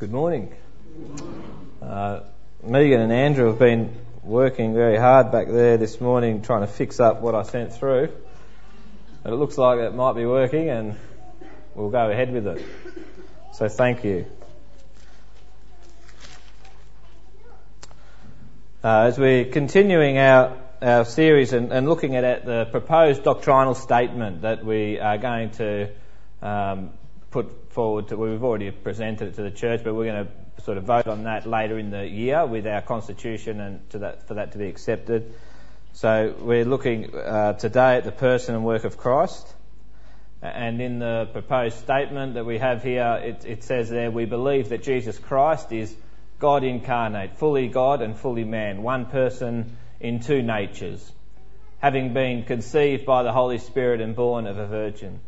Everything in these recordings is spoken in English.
Good morning. Uh, Megan and Andrew have been working very hard back there this morning trying to fix up what I sent through. But it looks like it might be working and we'll go ahead with it. So thank you. Uh, as we're continuing our, our series and, and looking at, at, the proposed doctrinal statement that we are going to um, put forward to, we've already presented it to the church, but we're going to sort of vote on that later in the year with our constitution and that, for that to be accepted. So we're looking uh, today at the person and work of Christ. And in the proposed statement that we have here, it, it says there, we believe that Jesus Christ is God incarnate, fully God and fully man, one person in two natures, having been conceived by the Holy Spirit and born of a virgin.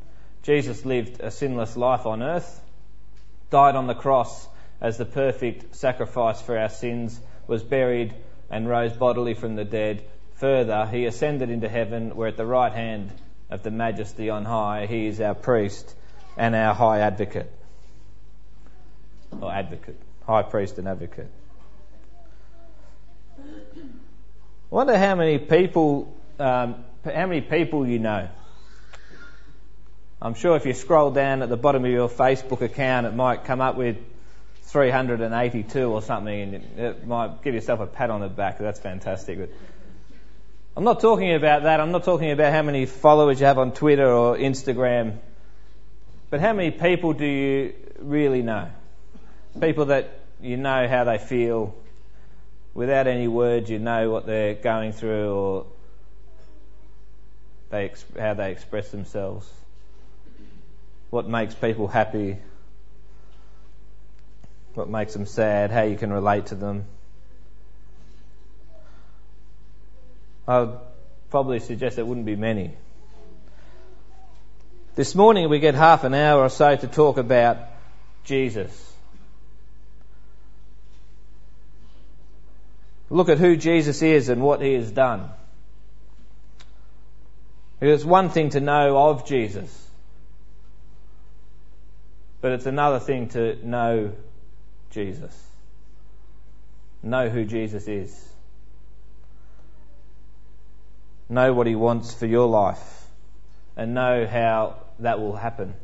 Jesus lived a sinless life on earth, died on the cross as the perfect sacrifice for our sins, was buried and rose bodily from the dead. Further, he ascended into heaven, where at the right hand of the Majesty on high, he is our priest and our high advocate. Or advocate. High priest and advocate. I wonder how many people, um, how many people you know I'm sure if you scroll down at the bottom of your Facebook account, it might come up with 382 or something, and it might give yourself a pat on the back. That's fantastic. But I'm not talking about that. I'm not talking about how many followers you have on Twitter or Instagram. But how many people do you really know? People that you know how they feel. Without any words, you know what they're going through or they, how they express themselves what makes people happy, what makes them sad, how you can relate to them. I'd probably suggest there wouldn't be many. This morning we get half an hour or so to talk about Jesus. Look at who Jesus is and what he has done. It's one thing to know of Jesus. But it's another thing to know Jesus. Know who Jesus is. Know what he wants for your life. And know how that will happen.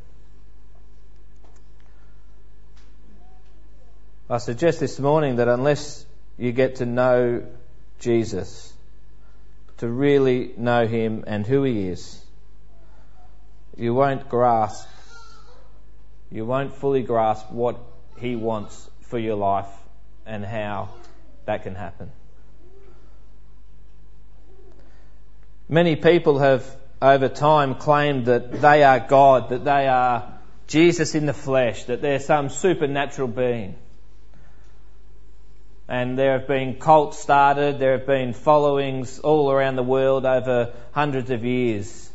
I suggest this morning that unless you get to know Jesus, to really know him and who he is, you won't grasp you won't fully grasp what He wants for your life and how that can happen. Many people have over time claimed that they are God, that they are Jesus in the flesh, that they're some supernatural being. And there have been cults started, there have been followings all around the world over hundreds of years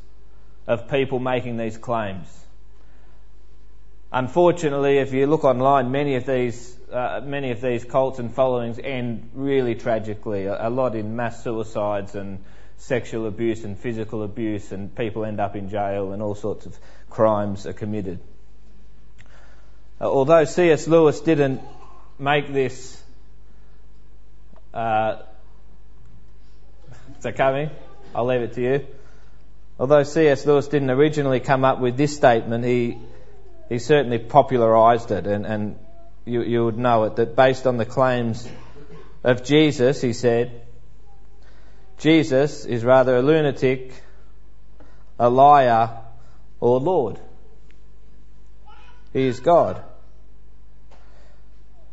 of people making these claims. Unfortunately, if you look online, many of these uh, many of these cults and followings end really tragically. A, a, lot in mass suicides and sexual abuse and physical abuse, and people end up in jail, and all sorts of crimes are committed. Uh, although C.S. Lewis didn't make this. Uh, coming? I'll leave it to you. Although C.S. Lewis didn't originally come up with this statement, he he certainly popularised it, and, and you, you would know it, that based on the claims of Jesus, he said, Jesus is rather a lunatic, a liar, or Lord. He is God.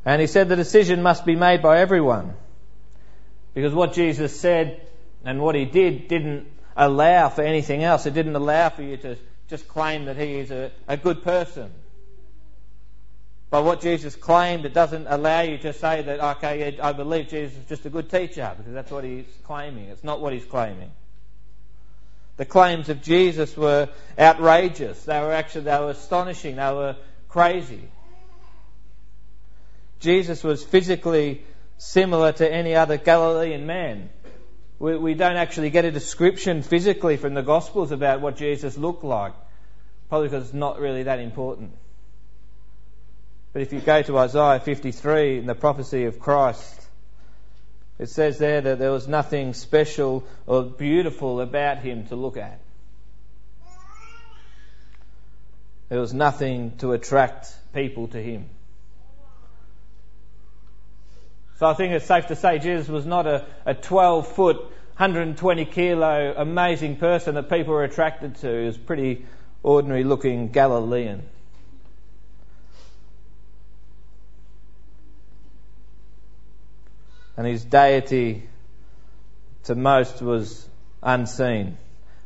And he said the decision must be made by everyone. Because what Jesus said and what he did didn't allow for anything else. It didn't allow for you to just claim that he is a, a good person. By what Jesus claimed, it doesn't allow you to say that, okay, I believe Jesus is just a good teacher, because that's what he's claiming. It's not what he's claiming. The claims of Jesus were outrageous. They were actually, they were astonishing. They were crazy. Jesus was physically similar to any other Galilean man. We, we don't actually get a description physically from the Gospels about what Jesus looked like, probably because it's not really that important. But if you go to Isaiah 53 in the prophecy of Christ, it says there that there was nothing special or beautiful about him to look at. There was nothing to attract people to him. So I think it's safe to say Jesus was not a, a 12 foot, 120 kilo, amazing person that people were attracted to. He was pretty ordinary looking Galilean. And his deity to most was unseen.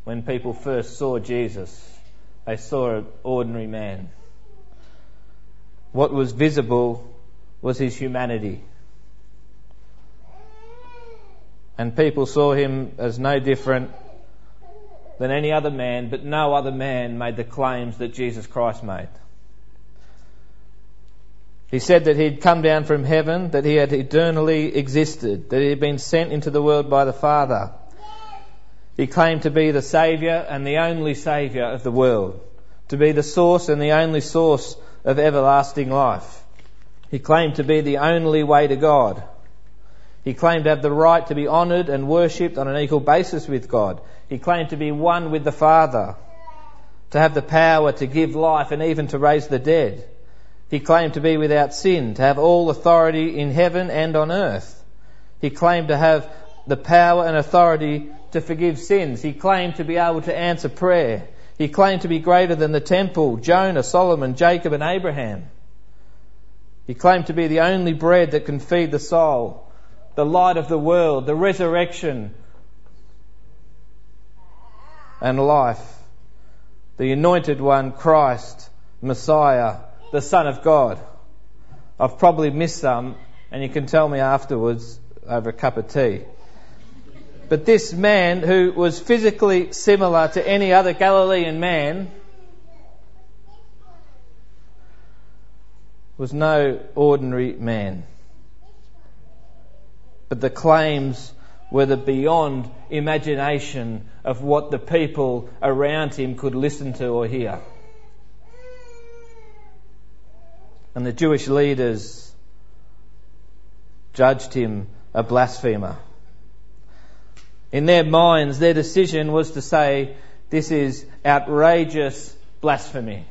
When people first saw Jesus, they saw an ordinary man. What was visible was his humanity. And people saw him as no different than any other man, but no other man made the claims that Jesus Christ made. He said that he'd come down from heaven, that he had eternally existed, that he had been sent into the world by the Father. He claimed to be the Saviour and the only Saviour of the world, to be the source and the only source of everlasting life. He claimed to be the only way to God. He claimed to have the right to be honoured and worshipped on an equal basis with God. He claimed to be one with the Father, to have the power to give life and even to raise the dead. He claimed to be without sin, to have all authority in heaven and on earth. He claimed to have the power and authority to forgive sins. He claimed to be able to answer prayer. He claimed to be greater than the temple, Jonah, Solomon, Jacob, and Abraham. He claimed to be the only bread that can feed the soul the light of the world, the resurrection and life, the anointed one, Christ, Messiah, the Son of God. I've probably missed some, and you can tell me afterwards over a cup of tea. But this man, who was physically similar to any other Galilean man, was no ordinary man but the claims were the beyond imagination of what the people around him could listen to or hear. And the Jewish leaders judged him a blasphemer. In their minds, their decision was to say, this is outrageous blasphemy.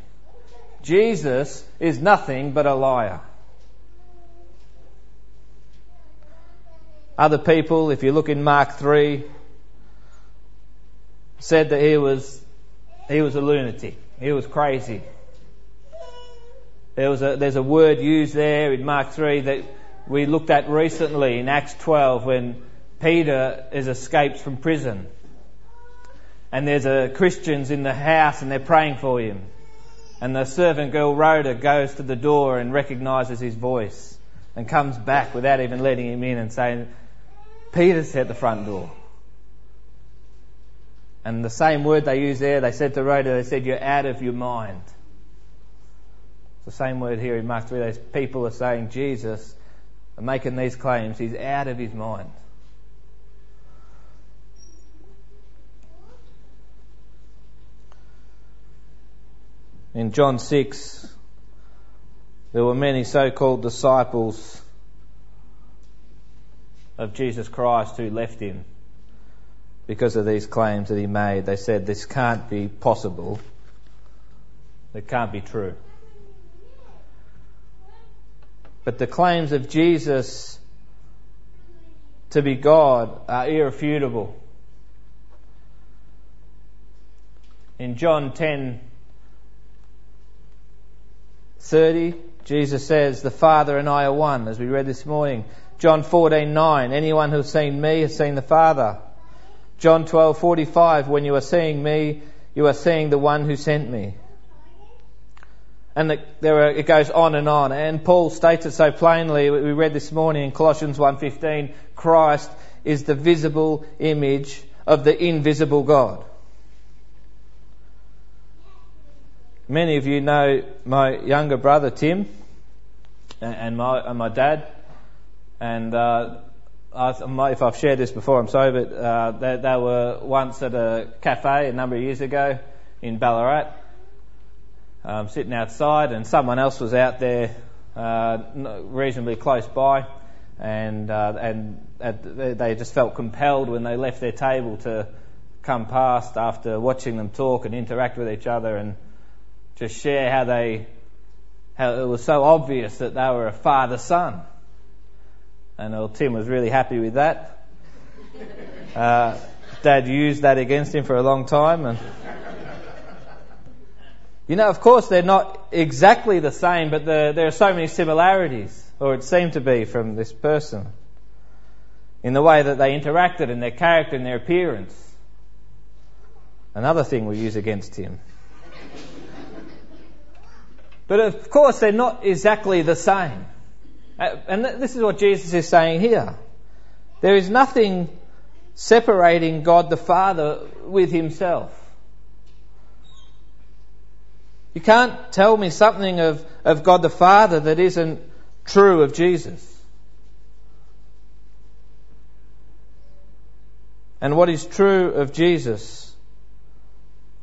Jesus is nothing but a liar. Other people, if you look in Mark 3, said that he was, he was a lunatic. He was crazy. There was a, there's a word used there in Mark 3 that we looked at recently in Acts 12 when Peter is escaped from prison. And there's a Christians in the house and they're praying for him. And the servant girl Rhoda goes to the door and recognizes his voice and comes back without even letting him in and saying, Peter's at the front door. And the same word they use there, they said to Rhoda, they said, You're out of your mind. It's the same word here in Mark 3. Those people are saying Jesus are making these claims. He's out of his mind. In John 6, there were many so called disciples of Jesus Christ who left him because of these claims that he made. They said, This can't be possible. It can't be true. But the claims of Jesus to be God are irrefutable. In John 10 30, Jesus says, The Father and I are one, as we read this morning. John 14:9 Anyone who's seen me has seen the Father. John 12:45 When you are seeing me, you are seeing the one who sent me. And the, there are, it goes on and on. And Paul states it so plainly. We read this morning in Colossians 1:15. Christ is the visible image of the invisible God. Many of you know my younger brother Tim and my, and my dad. And uh, I, if I've shared this before, I'm sorry, but uh, they, they, were once at a cafe a number of years ago in Ballarat, um, sitting outside, and someone else was out there uh, reasonably close by, and uh, and they just felt compelled when they left their table to come past after watching them talk and interact with each other and just share how they how it was so obvious that they were a father son. And old Tim was really happy with that. Uh, Dad used that against him for a long time and you know, of course, they're not exactly the same, but the, there are so many similarities, or it seemed to be from this person, in the way that they interacted and their character and their appearance. Another thing we use against him. but of course, they're not exactly the same. Uh, and this is what Jesus is saying here. There is nothing separating God the Father with himself. You can't tell me something of, of God the Father that isn't true of Jesus. And what is true of Jesus,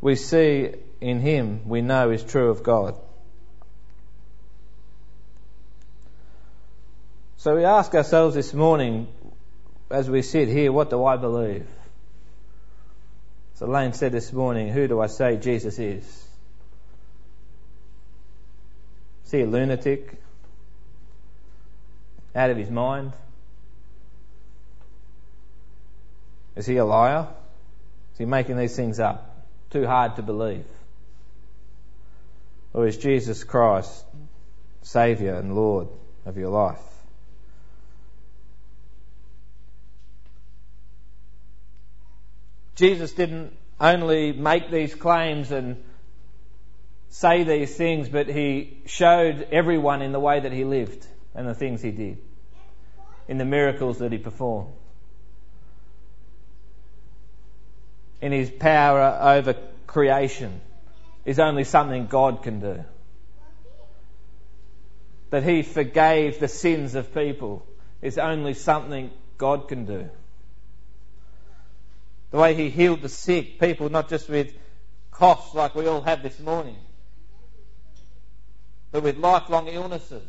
we see in Him, we know is true of God. So we ask ourselves this morning, as we sit here, what do I believe? So Lane said this morning, who do I say Jesus is? Is he a lunatic? Out of his mind? Is he a liar? Is he making these things up? Too hard to believe? Or is Jesus Christ Saviour and Lord of your life? Jesus didn't only make these claims and say these things, but he showed everyone in the way that he lived and the things he did, in the miracles that he performed, in his power over creation is only something God can do. That he forgave the sins of people is only something God can do. The way he healed the sick, people not just with coughs like we all have this morning, but with lifelong illnesses.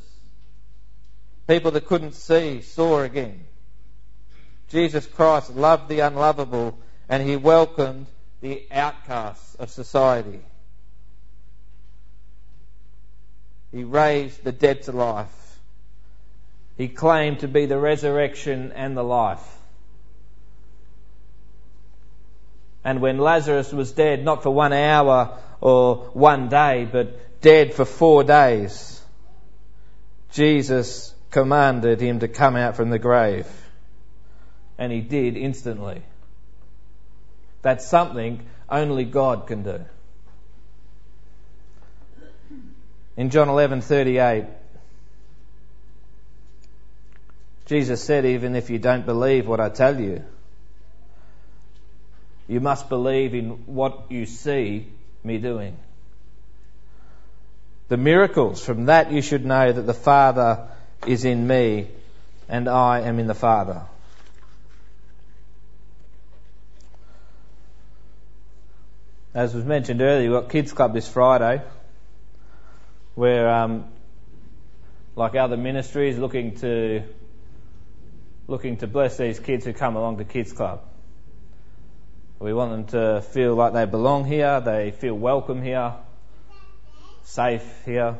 People that couldn't see saw again. Jesus Christ loved the unlovable and he welcomed the outcasts of society. He raised the dead to life. He claimed to be the resurrection and the life. And when Lazarus was dead, not for one hour or one day, but dead for four days, Jesus commanded him to come out from the grave. And he did instantly. That's something only God can do. In John 11:38 Jesus said even if you don't believe what I tell you you must believe in what you see me doing the miracles. From that you should know that the Father is in me and I am in the Father. As was mentioned earlier, we've got Kids Club this Friday, where, um, like other ministries, looking to looking to bless these kids who come along to Kids Club. We want them to feel like they belong here, they feel welcome here, safe here.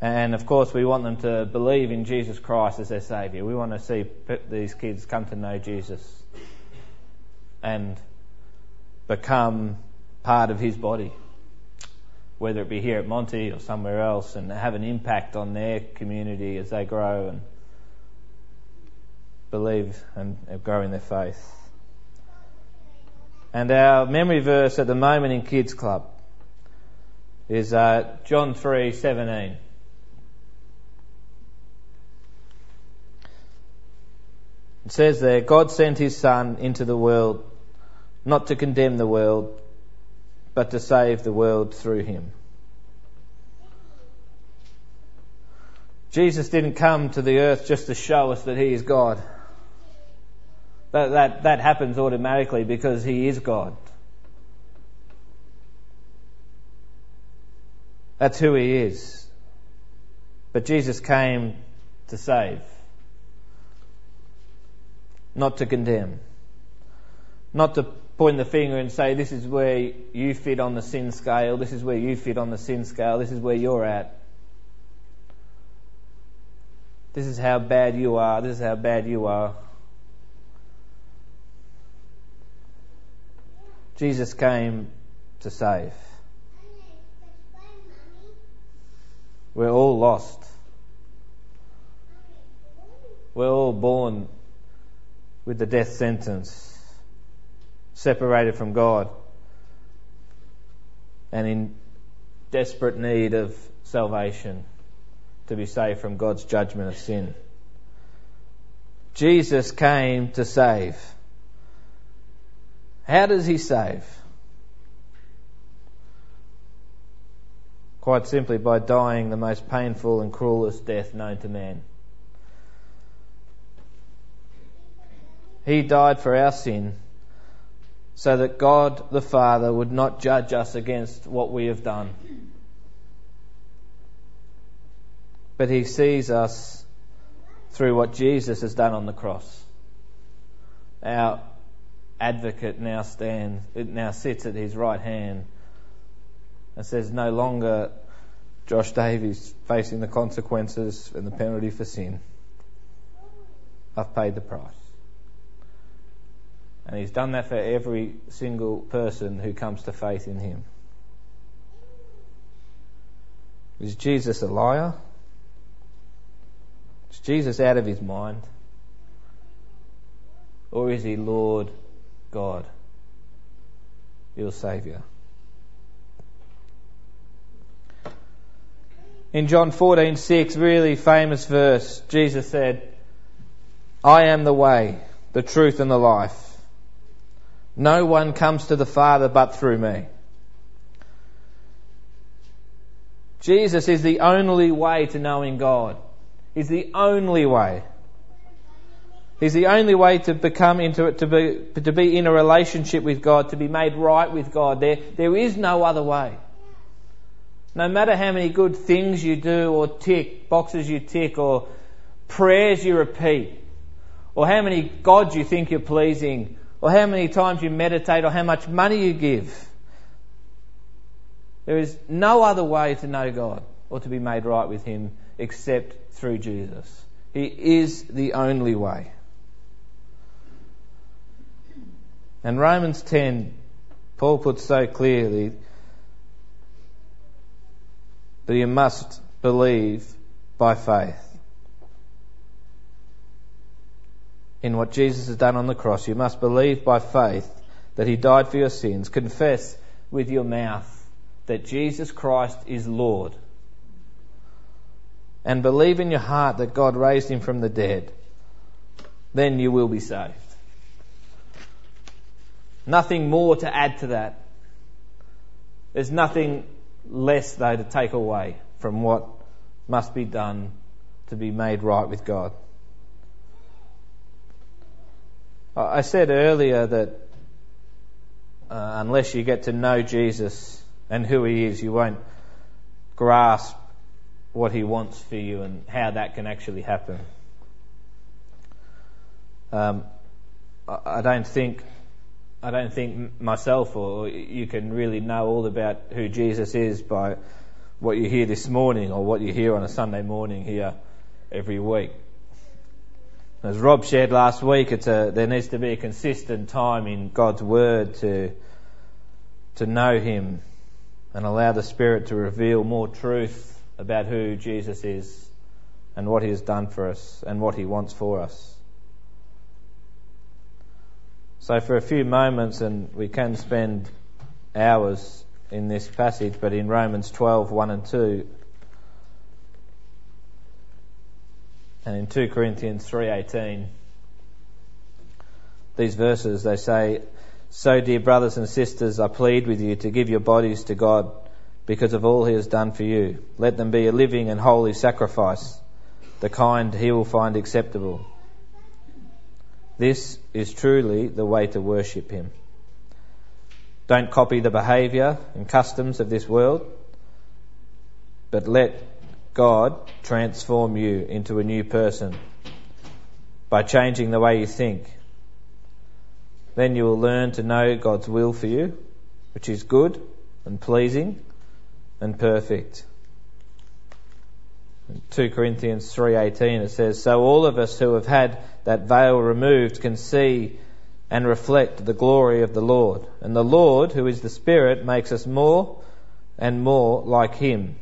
And of course, we want them to believe in Jesus Christ as their Saviour. We want to see these kids come to know Jesus and become part of His body, whether it be here at Monty or somewhere else, and have an impact on their community as they grow and believe and grow in their faith. And our memory verse at the moment in Kids Club is uh, John 3:17. It says there, God sent his Son into the world not to condemn the world, but to save the world through him. Jesus didn't come to the earth just to show us that he is God. That, that, that happens automatically because he is God. That's who he is. But Jesus came to save, not to condemn, not to point the finger and say, This is where you fit on the sin scale, this is where you fit on the sin scale, this is where you're at. This is how bad you are, this is how bad you are. Jesus came to save. We're all lost. We're all born with the death sentence, separated from God, and in desperate need of salvation to be saved from God's judgment of sin. Jesus came to save. How does he save? Quite simply by dying the most painful and cruelest death known to man. He died for our sin so that God the Father would not judge us against what we have done. But He sees us through what Jesus has done on the cross. Our advocate now stands, it now sits at his right hand and says, No longer Josh Davies facing the consequences and the penalty for sin. I've paid the price. And he's done that for every single person who comes to faith in him. Is Jesus a liar? Is Jesus out of his mind? Or is he Lord God, your Saviour. In John 14:6, really famous verse, Jesus said, "I am the way, the truth and the life. No one comes to the Father but through me." Jesus is the only way to knowing God. He's the only way. He's the only way to become into it, to be, to be in a relationship with God, to be made right with God. There, there is no other way. No matter how many good things you do or tick, boxes you tick or prayers you repeat, or how many gods you think you're pleasing, or how many times you meditate, or how much money you give. There is no other way to know God or to be made right with Him except through Jesus. He is the only way. And Romans 10, Paul puts so clearly that you must believe by faith in what Jesus has done on the cross. You must believe by faith that he died for your sins. Confess with your mouth that Jesus Christ is Lord. And believe in your heart that God raised him from the dead. Then you will be saved. Nothing more to add to that. There's nothing less, though, to take away from what must be done to be made right with God. I said earlier that uh, unless you get to know Jesus and who He is, you won't grasp what He wants for you and how that can actually happen. Um, I don't think I don't think myself or you can really know all about who Jesus is by what you hear this morning or what you hear on a Sunday morning here every week. As Rob shared last week, a, there needs to be a consistent time in God's Word to, to know Him and allow the Spirit to reveal more truth about who Jesus is and what He has done for us and what He wants for us. So, for a few moments, and we can spend hours in this passage, but in Romans 12 1 and 2, and in 2 Corinthians 3:18 these verses they say so dear brothers and sisters I plead with you to give your bodies to God because of all he has done for you. Let them be a living and holy sacrifice the kind he will find acceptable this is truly the way to worship Him. Don't copy the behaviour and customs of this world, but let God transform you into a new person by changing the way you think. Then you will learn to know God's will for you, which is good and pleasing and perfect. In 2 Corinthians 3:18 it says, "So all of us who have had that veil removed can see and reflect the glory of the Lord. And the Lord, who is the Spirit, makes us more and more like Him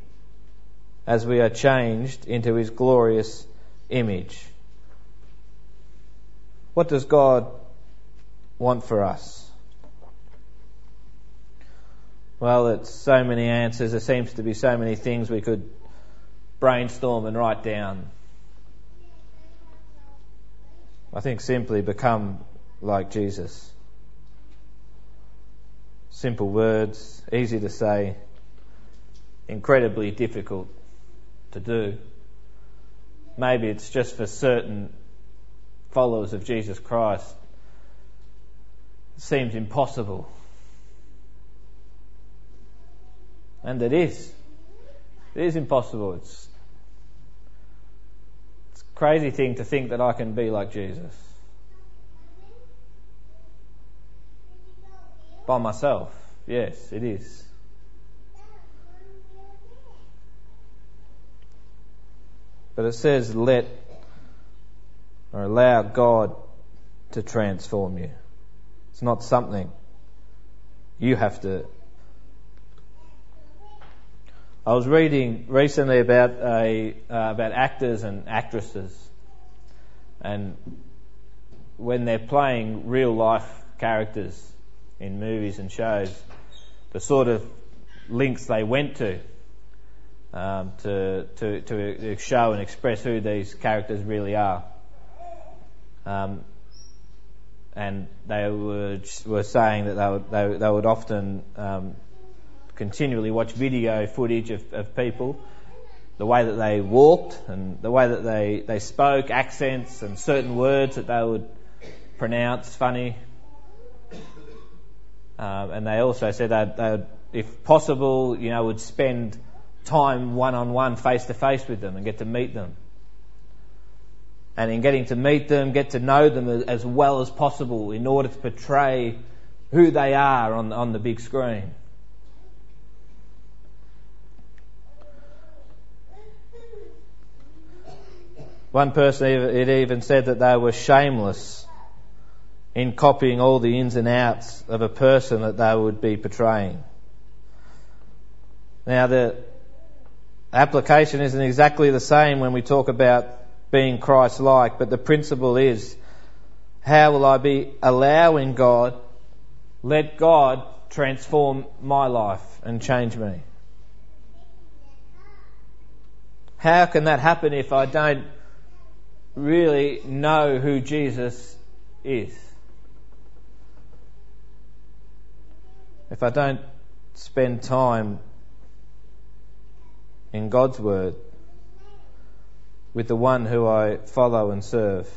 as we are changed into His glorious image. What does God want for us? Well, it's so many answers. There seems to be so many things we could brainstorm and write down. I think simply become like Jesus. Simple words, easy to say, incredibly difficult to do. Maybe it's just for certain followers of Jesus Christ. It seems impossible. And it is. It is impossible. It's, crazy thing to think that I can be like Jesus. By myself. Yes, it is. But it says, let or allow God to transform you. It's not something you have to. I was reading recently about a uh, about actors and actresses, and when they're playing real life characters, in movies and shows, the sort of links they went to um, to, to, to show and express who these characters really are. Um, and they were, were saying that they would, they, they would often um, continually watch video footage of, of people, the way that they walked and the way that they, they spoke, accents and certain words that they would pronounce funny, um, and they also said that they would, if possible, you know, would spend time one on one, face to face with them and get to meet them. And in getting to meet them, get to know them as well as possible in order to portray who they are on, on the big screen. One person, it even said that they were shameless in copying all the ins and outs of a person that they would be portraying. Now, the application isn't exactly the same when we talk about being Christ like, but the principle is how will I be allowing God, let God transform my life and change me? How can that happen if I don't really know who Jesus is? if I don't spend time in God's Word with the one who I follow and serve,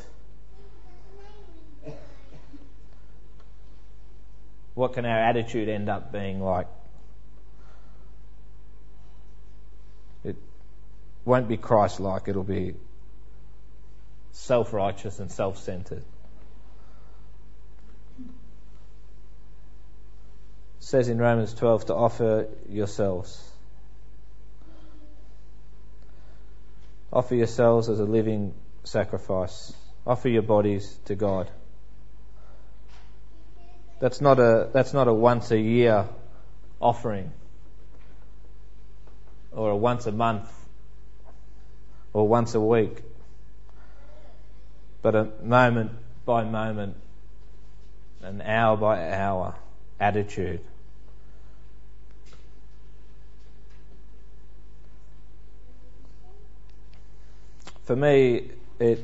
what can our attitude end up being like? It won't be Christ like, it'll be self righteous and self centered. says in Romans 12 to offer yourselves. Offer yourselves as a living sacrifice. Offer your bodies to God. That's not a, that's not a once a year offering or a once a month or once a week, but a moment by moment, an hour by hour attitude. for me, it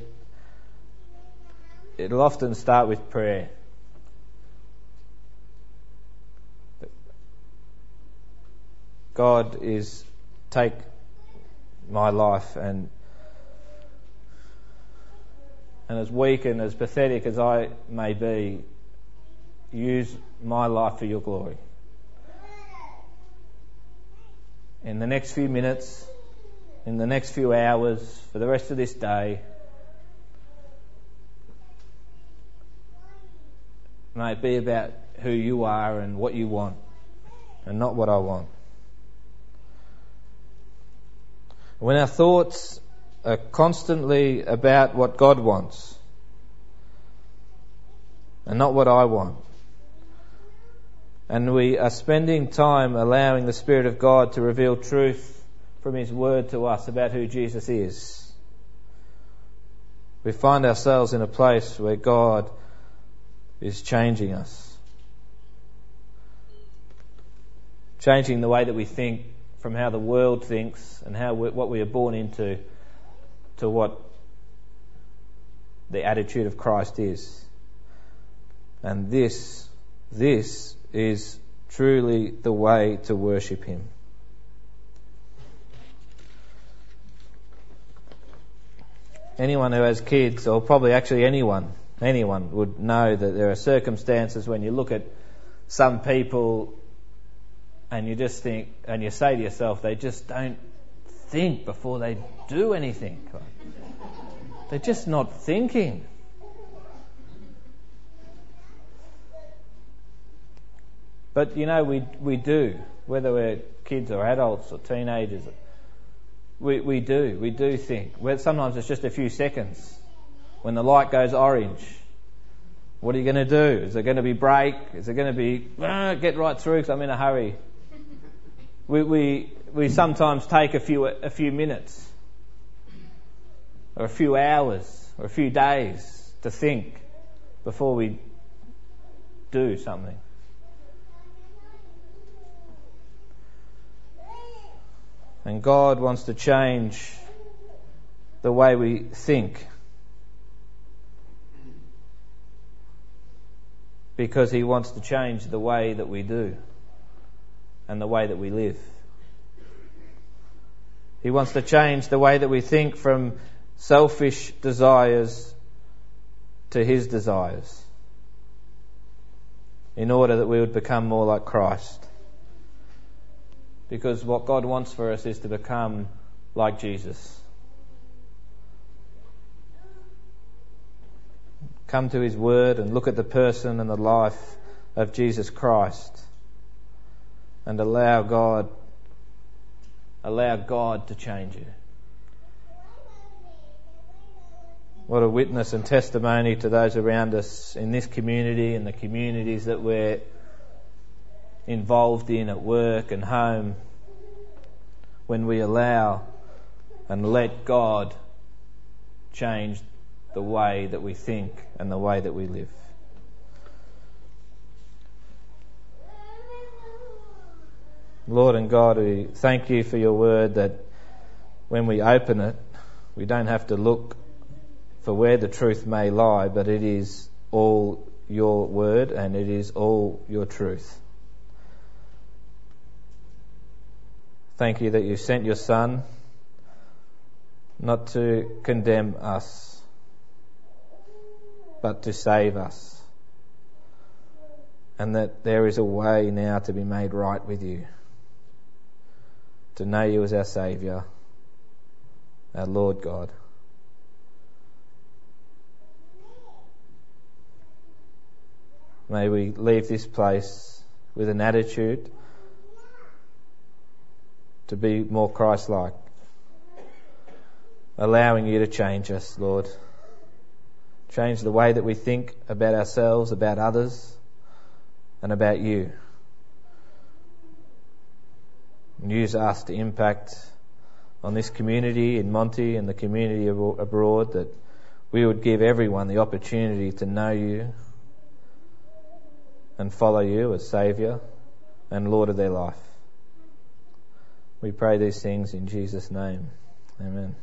it'll often start with prayer. God is take my life and and as weak and as pathetic as I may be, use my life for your glory. In the next few minutes, in the next few hours, for the rest of this day, may it be about who you are and what you want, and not what I want. When our thoughts are constantly about what God wants, and not what I want, and we are spending time allowing the Spirit of God to reveal truth from His Word to us about who Jesus is, we find ourselves in a place where God is changing us. Changing the way that we think from how the world thinks and how what we are born into to what the attitude of Christ is. And this, this is truly the way to worship Him. Anyone who has kids, or probably actually anyone, anyone would know that there are circumstances when you look at some people and you just think, and you say to yourself, they just don't think before they do anything. They're just not thinking. But you know, we, we do, whether we're kids or adults or teenagers, we, we do, we do think. Sometimes it's just a few seconds. When the light goes orange, what are you going to do? Is there going to be break? Is there going to be, ah, get right through because I'm in a hurry? We, we, we sometimes take a few, a few minutes or a few hours or a few days to think before we do something. And God wants to change the way we think. Because He wants to change the way that we do and the way that we live. He wants to change the way that we think from selfish desires to His desires in order that we would become more like Christ. Because what God wants for us is to become like Jesus. Come to His Word and look at the person and the life of Jesus Christ and allow God allow God to change you. What a witness and testimony to those around us in this community and the communities that we're involved in at work and home when we allow and let God change the way that we think and the way that we live. Lord and God, we thank you for your word that when we open it, we don't have to look for where the truth may lie, but it is all your word and it is all your truth. Thank you that you sent your Son not to condemn us, but to save us. And that there is a way now to be made right with you, to know you as our Saviour, our Lord God. May we leave this place with an attitude to be more Christ like. Allowing you to change us, Lord. Change the way that we think about ourselves, about others, and about you. And use us to impact on this community in Monty and the community abroad that we would give everyone the opportunity to know you and follow you as Saviour and Lord of their life. We pray these things in Jesus' name. Amen.